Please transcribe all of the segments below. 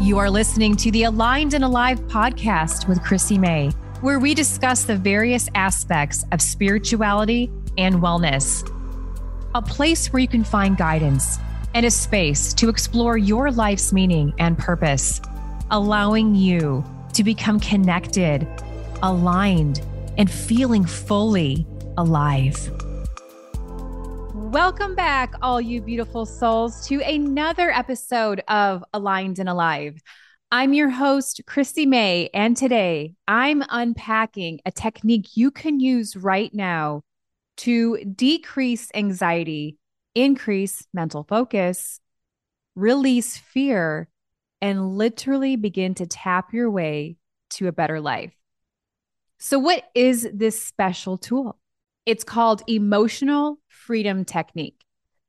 You are listening to the Aligned and Alive podcast with Chrissy May, where we discuss the various aspects of spirituality and wellness. A place where you can find guidance and a space to explore your life's meaning and purpose, allowing you to become connected, aligned, and feeling fully alive. Welcome back, all you beautiful souls, to another episode of Aligned and Alive. I'm your host, Chrissy May, and today I'm unpacking a technique you can use right now to decrease anxiety, increase mental focus, release fear, and literally begin to tap your way to a better life. So, what is this special tool? It's called emotional freedom technique,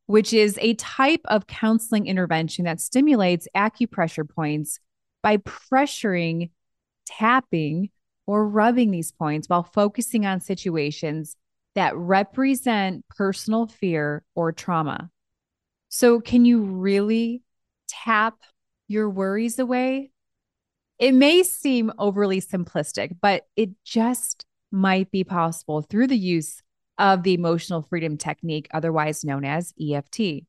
which is a type of counseling intervention that stimulates acupressure points by pressuring, tapping, or rubbing these points while focusing on situations that represent personal fear or trauma. So, can you really tap your worries away? It may seem overly simplistic, but it just might be possible through the use of the emotional freedom technique, otherwise known as EFT.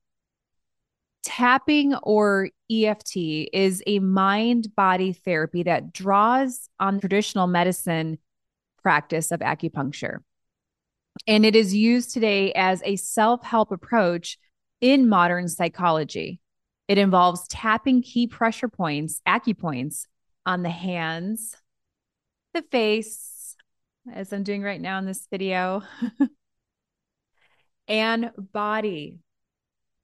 Tapping or EFT is a mind body therapy that draws on traditional medicine practice of acupuncture. And it is used today as a self help approach in modern psychology. It involves tapping key pressure points, acupoints, on the hands, the face, as I'm doing right now in this video, and body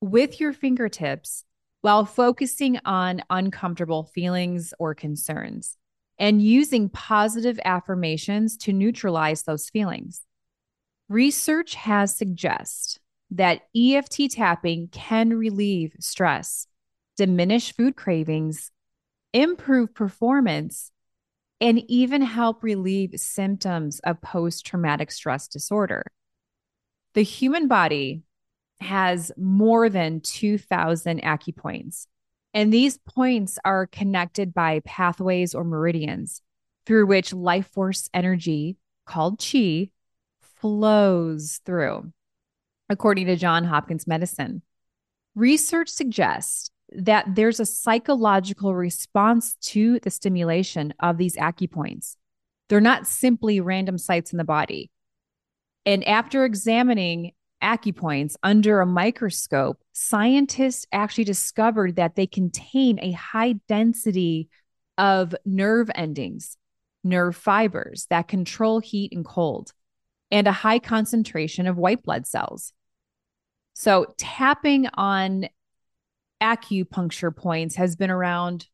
with your fingertips while focusing on uncomfortable feelings or concerns and using positive affirmations to neutralize those feelings. Research has suggested that EFT tapping can relieve stress, diminish food cravings, improve performance, and even help relieve symptoms of post traumatic stress disorder. The human body has more than 2,000 acupoints, and these points are connected by pathways or meridians through which life force energy called chi flows through, according to John Hopkins Medicine. Research suggests that there's a psychological response to the stimulation of these acupoints. They're not simply random sites in the body. And after examining acupoints under a microscope, scientists actually discovered that they contain a high density of nerve endings, nerve fibers that control heat and cold, and a high concentration of white blood cells. So, tapping on acupuncture points has been around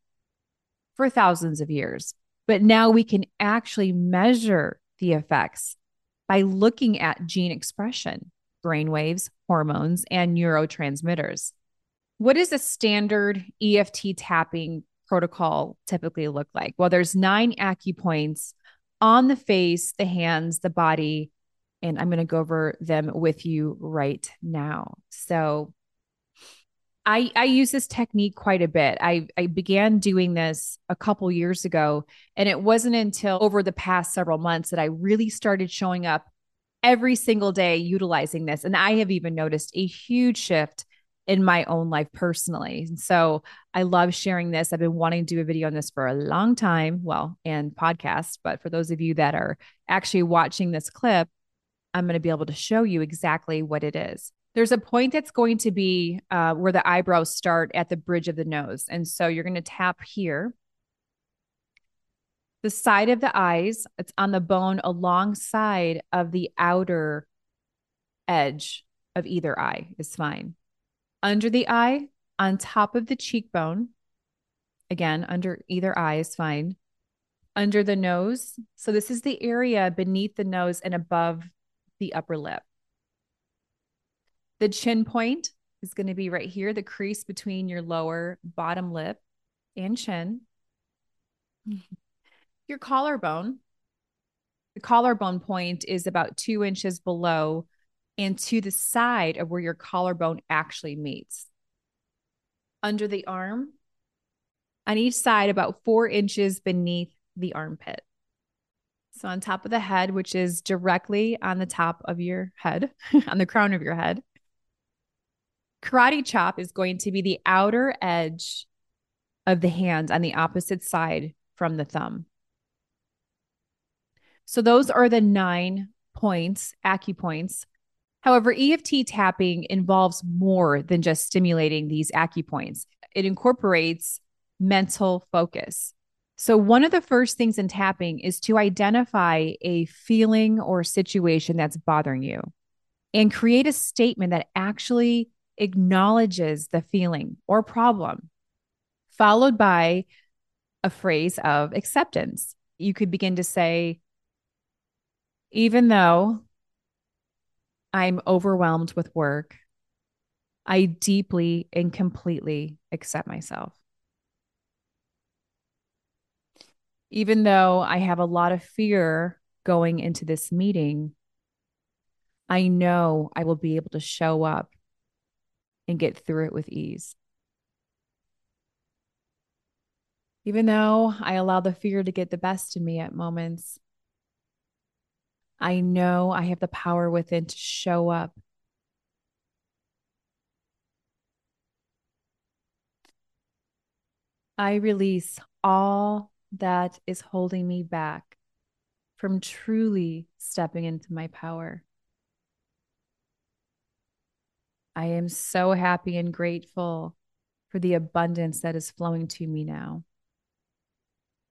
for thousands of years, but now we can actually measure the effects by looking at gene expression, brainwaves, hormones, and neurotransmitters. What does a standard EFT tapping protocol typically look like? Well, there's nine acupoints on the face, the hands, the body, and I'm going to go over them with you right now. So, I, I use this technique quite a bit. I, I began doing this a couple years ago, and it wasn't until over the past several months that I really started showing up every single day utilizing this. And I have even noticed a huge shift in my own life personally. And so I love sharing this. I've been wanting to do a video on this for a long time, well, and podcast. But for those of you that are actually watching this clip, I'm going to be able to show you exactly what it is there's a point that's going to be uh, where the eyebrows start at the bridge of the nose. And so you're going to tap here. The side of the eyes, it's on the bone alongside of the outer edge of either eye is fine. Under the eye, on top of the cheekbone, again, under either eye is fine. Under the nose, so this is the area beneath the nose and above the upper lip. The chin point is going to be right here, the crease between your lower bottom lip and chin. Mm-hmm. Your collarbone. The collarbone point is about two inches below and to the side of where your collarbone actually meets. Under the arm, on each side, about four inches beneath the armpit. So, on top of the head, which is directly on the top of your head, on the crown of your head. Karate chop is going to be the outer edge of the hand on the opposite side from the thumb. So, those are the nine points, acupoints. However, EFT tapping involves more than just stimulating these acupoints, it incorporates mental focus. So, one of the first things in tapping is to identify a feeling or situation that's bothering you and create a statement that actually acknowledges the feeling or problem, followed by a phrase of acceptance. You could begin to say, even though I'm overwhelmed with work, I deeply and completely accept myself. even though I have a lot of fear going into this meeting, I know I will be able to show up and get through it with ease. Even though I allow the fear to get the best of me at moments, I know I have the power within to show up. I release all that is holding me back from truly stepping into my power. I am so happy and grateful for the abundance that is flowing to me now.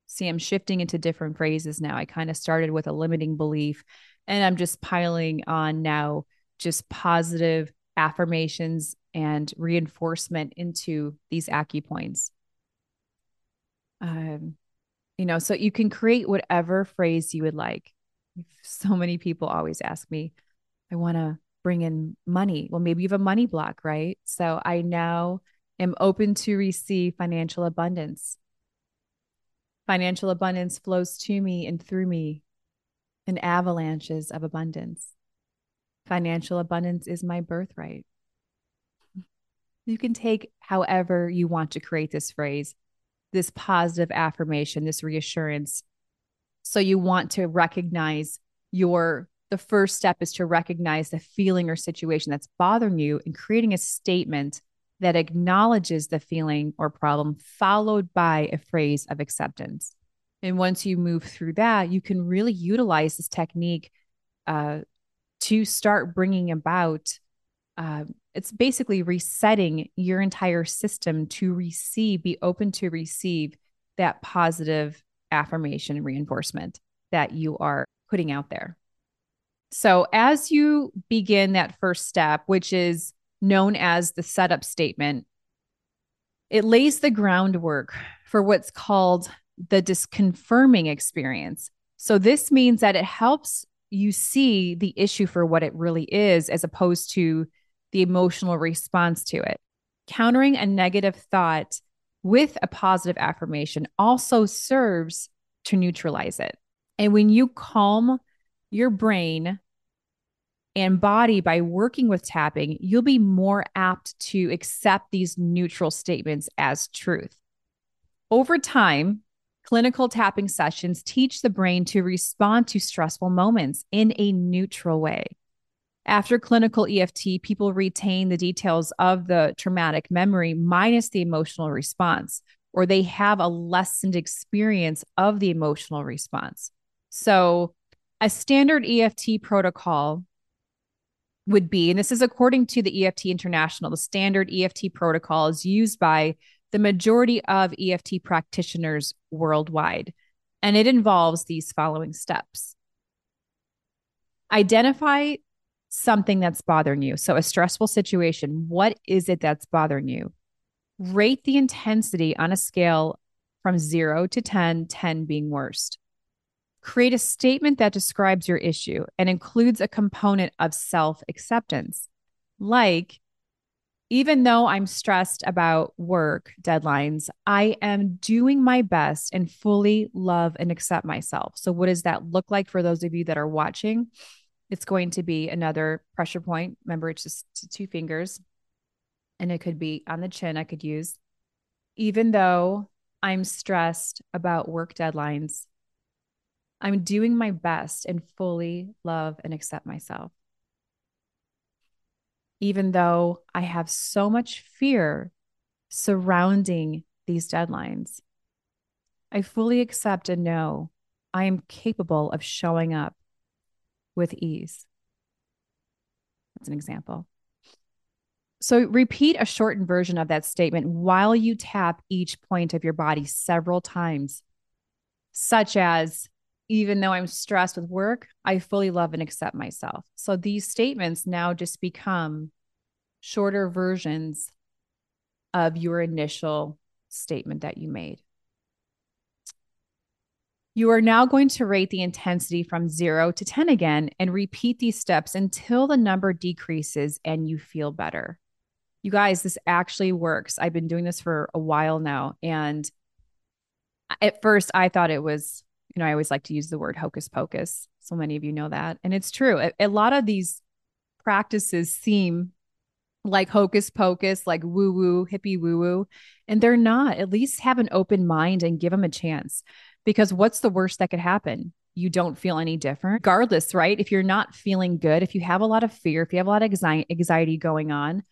See, I'm shifting into different phrases now. I kind of started with a limiting belief, and I'm just piling on now just positive affirmations and reinforcement into these acupoints. Um, you know, so you can create whatever phrase you would like. So many people always ask me, I want to bring in money. Well, maybe you have a money block, right? So I now am open to receive financial abundance. Financial abundance flows to me and through me in avalanches of abundance. Financial abundance is my birthright. You can take however you want to create this phrase this positive affirmation, this reassurance. So you want to recognize your the first step is to recognize the feeling or situation that's bothering you and creating a statement that acknowledges the feeling or problem, followed by a phrase of acceptance. And once you move through that, you can really utilize this technique uh, to start bringing about uh, it's basically resetting your entire system to receive, be open to receive that positive affirmation and reinforcement that you are putting out there. So, as you begin that first step, which is known as the setup statement, it lays the groundwork for what's called the disconfirming experience. So, this means that it helps you see the issue for what it really is, as opposed to the emotional response to it. Countering a negative thought with a positive affirmation also serves to neutralize it. And when you calm your brain and body by working with tapping, you'll be more apt to accept these neutral statements as truth. Over time, clinical tapping sessions teach the brain to respond to stressful moments in a neutral way. After clinical EFT, people retain the details of the traumatic memory minus the emotional response, or they have a lessened experience of the emotional response. So, a standard EFT protocol would be, and this is according to the EFT International, the standard EFT protocol is used by the majority of EFT practitioners worldwide. And it involves these following steps identify something that's bothering you. So, a stressful situation, what is it that's bothering you? Rate the intensity on a scale from zero to 10, 10 being worst. Create a statement that describes your issue and includes a component of self acceptance, like, even though I'm stressed about work deadlines, I am doing my best and fully love and accept myself. So, what does that look like for those of you that are watching? it's going to be another pressure point. Remember, it's just two fingers, and it could be on the chin. I could use, even though I'm stressed about work deadlines. I'm doing my best and fully love and accept myself. Even though I have so much fear surrounding these deadlines, I fully accept and know I am capable of showing up with ease. That's an example. So repeat a shortened version of that statement while you tap each point of your body several times, such as, even though I'm stressed with work, I fully love and accept myself. So these statements now just become shorter versions of your initial statement that you made. You are now going to rate the intensity from zero to 10 again and repeat these steps until the number decreases and you feel better. You guys, this actually works. I've been doing this for a while now. And at first, I thought it was, you know, I always like to use the word hocus pocus. So many of you know that. And it's true. A, a lot of these practices seem like hocus pocus, like woo woo, hippie woo woo. And they're not. At least have an open mind and give them a chance. Because what's the worst that could happen? You don't feel any different, regardless, right? If you're not feeling good, if you have a lot of fear, if you have a lot of anxiety going on,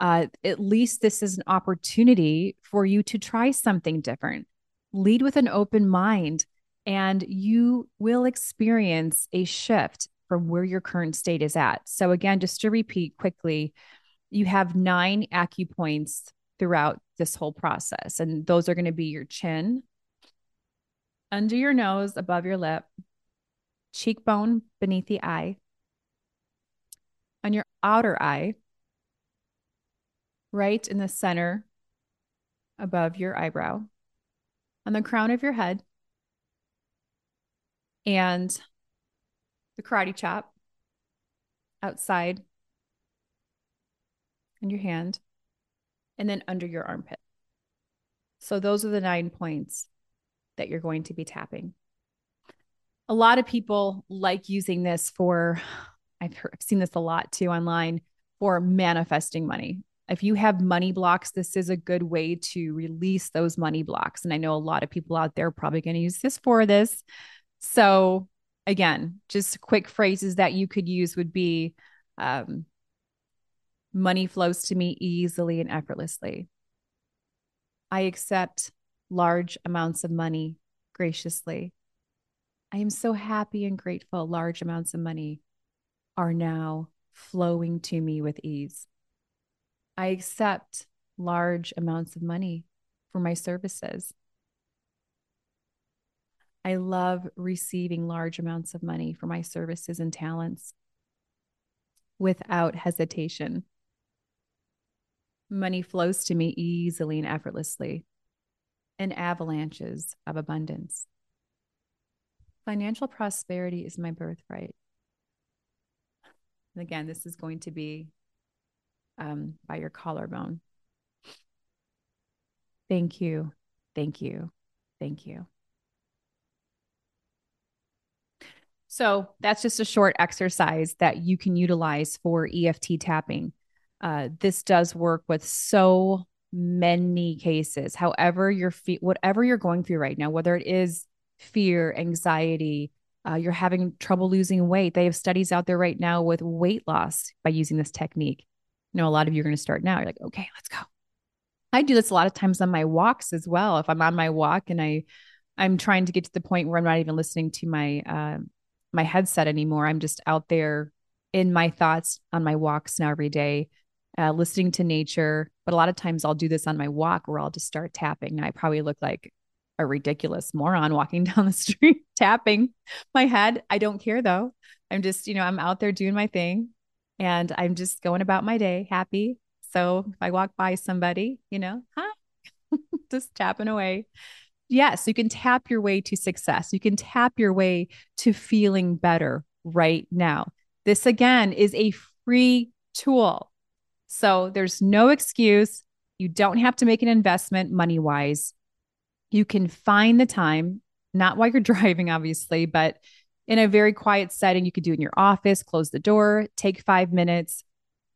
uh, at least this is an opportunity for you to try something different. Lead with an open mind, and you will experience a shift from where your current state is at. So, again, just to repeat quickly, you have nine acupoints throughout this whole process, and those are going to be your chin, under your nose, above your lip, cheekbone beneath the eye, on your outer eye, right in the center above your eyebrow, on the crown of your head, and the karate chop outside in your hand, and then under your armpit. So those are the nine points that you're going to be tapping. A lot of people like using this for, I've, heard, I've seen this a lot too online for manifesting money. If you have money blocks, this is a good way to release those money blocks. And I know a lot of people out there probably going to use this for this. So, again, just quick phrases that you could use would be um, money flows to me easily and effortlessly. I accept large amounts of money graciously. I am so happy and grateful large amounts of money are now flowing to me with ease. I accept large amounts of money for my services. I love receiving large amounts of money for my services and talents without hesitation. Money flows to me easily and effortlessly and avalanches of abundance. Financial prosperity is my birthright. And again, this is going to be um, by your collarbone. Thank you. Thank you. Thank you. So that's just a short exercise that you can utilize for EFT tapping. Uh, this does work with so many cases. However, your feet, whatever you're going through right now, whether it is fear, anxiety, uh, you're having trouble losing weight. They have studies out there right now with weight loss by using this technique. You know, a lot of you are going to start now. You're like, okay, let's go. I do this a lot of times on my walks as well. If I'm on my walk and I, I'm trying to get to the point where I'm not even listening to my uh, my headset anymore. I'm just out there in my thoughts on my walks now every day, uh, listening to nature. But a lot of times I'll do this on my walk where I'll just start tapping. I probably look like a ridiculous moron walking down the street tapping my head. I don't care though. I'm just, you know, I'm out there doing my thing and I'm just going about my day happy. So if I walk by somebody, you know, huh? just tapping away. Yes, you can tap your way to success. You can tap your way to feeling better right now. This again is a free tool. So there's no excuse. You don't have to make an investment money wise. You can find the time, not while you're driving, obviously, but in a very quiet setting. You could do it in your office, close the door, take five minutes.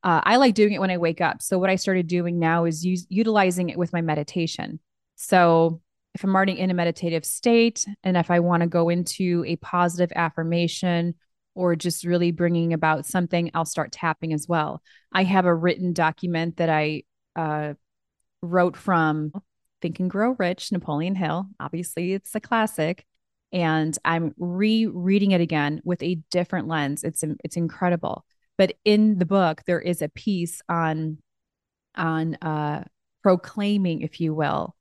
Uh, I like doing it when I wake up. So what I started doing now is use, utilizing it with my meditation. So if I'm already in a meditative state and if I want to go into a positive affirmation or just really bringing about something, I'll start tapping as well. I have a written document that I uh, wrote from Think and Grow Rich, Napoleon Hill. Obviously, it's a classic. And I'm rereading it again with a different lens. It's it's incredible. But in the book, there is a piece on on uh, proclaiming, if you will,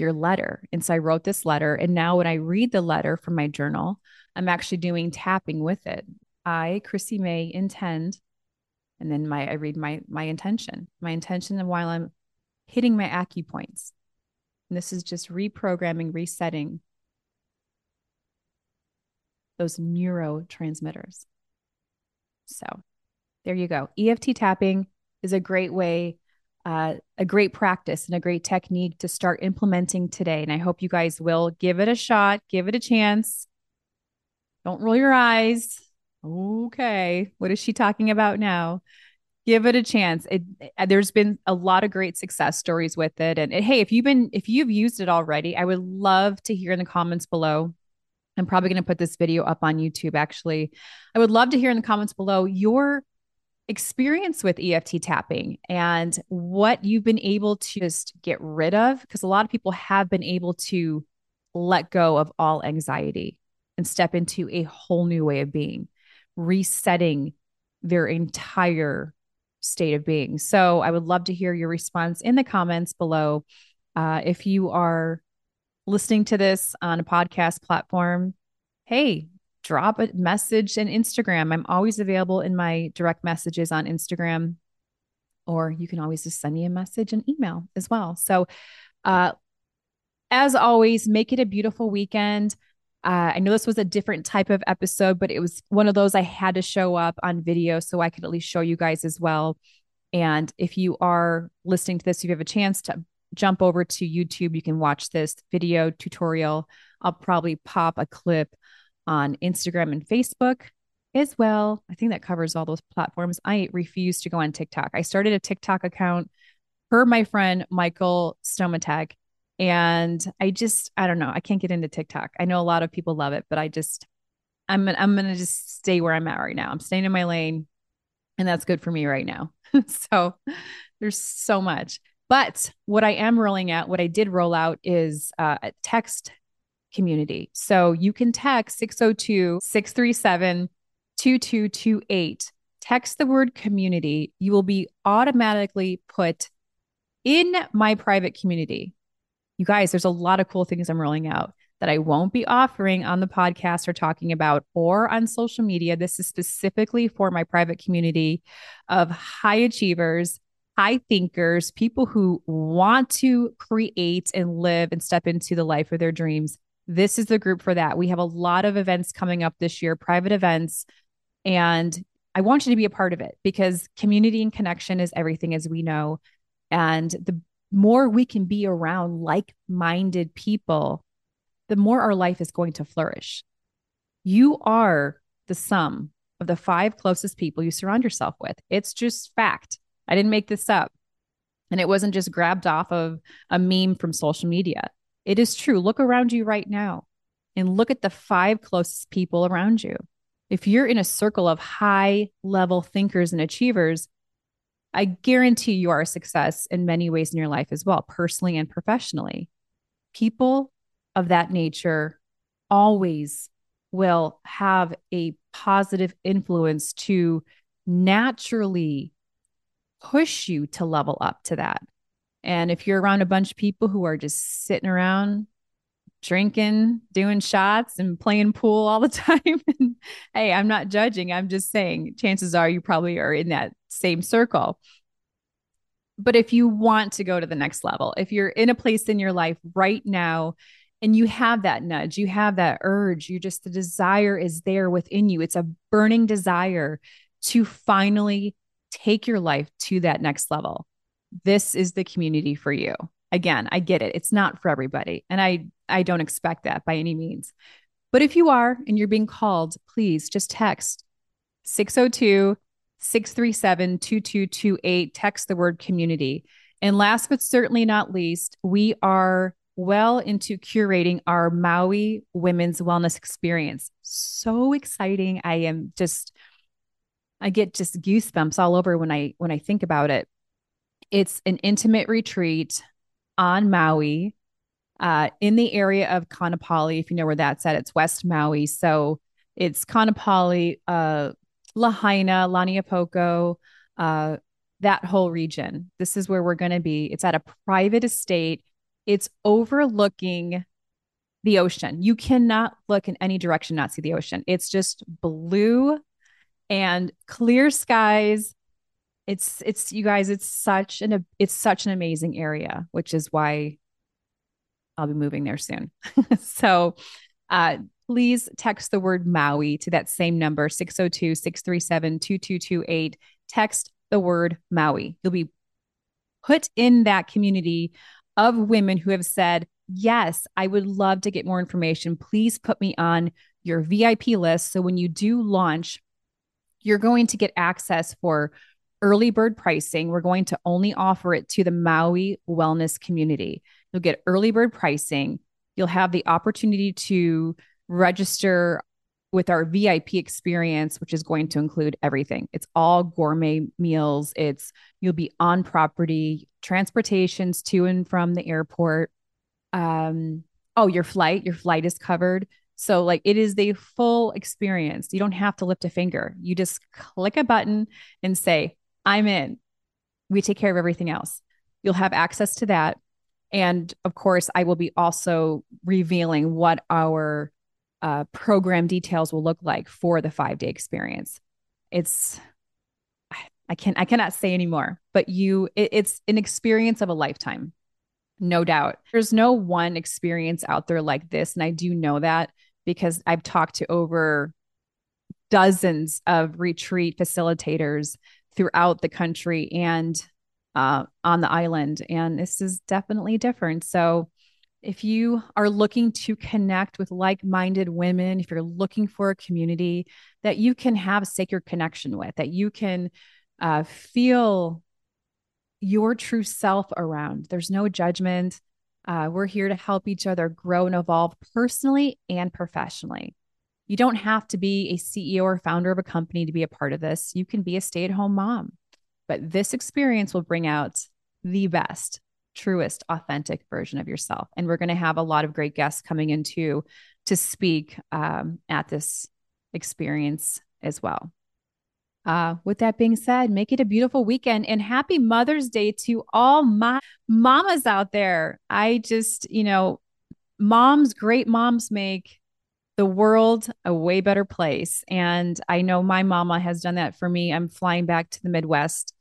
your letter. And so I wrote this letter. And now when I read the letter from my journal, I'm actually doing tapping with it. I, Chrissy May, intend, and then my I read my my intention. My intention and while I'm hitting my acupoints. And this is just reprogramming, resetting those neurotransmitters. So there you go. EFT tapping is a great way uh, a great practice and a great technique to start implementing today. And I hope you guys will give it a shot, give it a chance. Don't roll your eyes. Okay. What is she talking about now? Give it a chance. It, uh, there's been a lot of great success stories with it. And it, hey, if you've been, if you've used it already, I would love to hear in the comments below. I'm probably going to put this video up on YouTube actually. I would love to hear in the comments below your experience with EFT tapping and what you've been able to just get rid of. Because a lot of people have been able to let go of all anxiety and step into a whole new way of being, resetting their entire state of being. So I would love to hear your response in the comments below. Uh, if you are listening to this on a podcast platform, hey, drop a message in Instagram. I'm always available in my direct messages on Instagram, or you can always just send me a message and email as well. So, uh, as always, make it a beautiful weekend. Uh, I know this was a different type of episode, but it was one of those I had to show up on video so I could at least show you guys as well. And if you are listening to this, you have a chance to jump over to YouTube, you can watch this video tutorial. I'll probably pop a clip on Instagram and Facebook as well. I think that covers all those platforms. I refuse to go on TikTok. I started a TikTok account per my friend Michael Stomatek. And I just, I don't know. I can't get into TikTok. I know a lot of people love it, but I just, I'm, I'm going to just stay where I'm at right now. I'm staying in my lane and that's good for me right now. so there's so much. But what I am rolling out, what I did roll out is uh, a text community. So you can text 602 637 2228. Text the word community. You will be automatically put in my private community. You guys, there's a lot of cool things I'm rolling out that I won't be offering on the podcast or talking about or on social media. This is specifically for my private community of high achievers, high thinkers, people who want to create and live and step into the life of their dreams this is the group for that. We have a lot of events coming up this year, private events, and I want you to be a part of it because community and connection is everything, as we know. And the more we can be around like minded people, the more our life is going to flourish. You are the sum of the five closest people you surround yourself with. It's just fact. I didn't make this up. And it wasn't just grabbed off of a meme from social media. It is true. Look around you right now and look at the five closest people around you. If you're in a circle of high level thinkers and achievers, I guarantee you are a success in many ways in your life as well, personally and professionally. People of that nature always will have a positive influence to naturally push you to level up to that. And if you're around a bunch of people who are just sitting around drinking, doing shots, and playing pool all the time, hey, I'm not judging. I'm just saying, chances are you probably are in that same circle. But if you want to go to the next level, if you're in a place in your life right now and you have that nudge, you have that urge, you just, the desire is there within you. It's a burning desire to finally take your life to that next level this is the community for you. Again, I get it. It's not for everybody. And I I don't expect that by any means. But if you are and you're being called, please just text 602 637 2228. Text the word community. And last but certainly not least, we are well into curating our Maui Women's Wellness Experience. So exciting. I am just I get just goosebumps all over when I when I think about it. It's an intimate retreat on Maui, uh, in the area of Kaanapali. If you know where that's at, it's West Maui. So it's Kaanapali, uh, Lahaina, Launiupoko, uh, that whole region. This is where we're going to be. It's at a private estate. It's overlooking the ocean. You cannot look in any direction, not see the ocean. It's just blue and clear skies. It's it's you guys. It's such an it's such an amazing area, which is why I'll be moving there soon. so, uh, please text the word Maui to that same number 602 637 2228. Text the word Maui. You'll be put in that community of women who have said, Yes, I would love to get more information. Please put me on your VIP list. So when you do launch, you're going to get access for early bird pricing. We're going to only offer it to the Maui wellness community. You'll get early bird pricing. You'll have the opportunity to register with our VIP experience, which is going to include everything. It's all gourmet meals. It's you'll be on property, transportations to and from the airport. Um, oh, your flight, your flight is covered. So like it is the full experience. You don't have to lift a finger. You just click a button and say, "I'm in." We take care of everything else. You'll have access to that. And of course, I will be also revealing what our uh, program details will look like for the five day experience. It's I can I cannot say anymore, but you it, it's an experience of a lifetime, no doubt. There's no one experience out there like this, and I do know that because I've talked to over dozens of retreat facilitators throughout the country and uh, on the island, and this is definitely different. So if you are looking to connect with like minded women, if you're looking for a community that you can have sacred connection with, that you can uh, feel your true self around, there's no judgment. Uh, we're here to help each other grow and evolve personally and professionally. You don't have to be a CEO or founder of a company to be a part of this. You can be a stay at home mom, but this experience will bring out the best truest, authentic version of yourself. And we're going to have a lot of great guests coming in too to speak um, at this experience as well. Uh, with that being said, make it a beautiful weekend and happy Mother's Day to all my mamas out there. I just, you know, moms, great moms make the world a way better place. And I know my mama has done that for me. I'm flying back to the Midwest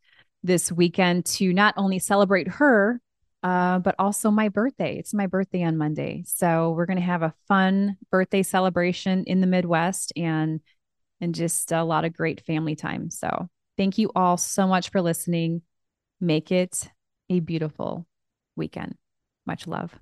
this weekend to not only celebrate her, uh, but also my birthday. It's my birthday on Monday. So we're going to have a fun birthday celebration in the Midwest and and just a lot of great family time. So thank you all so much for listening. Make it a beautiful weekend. Much love.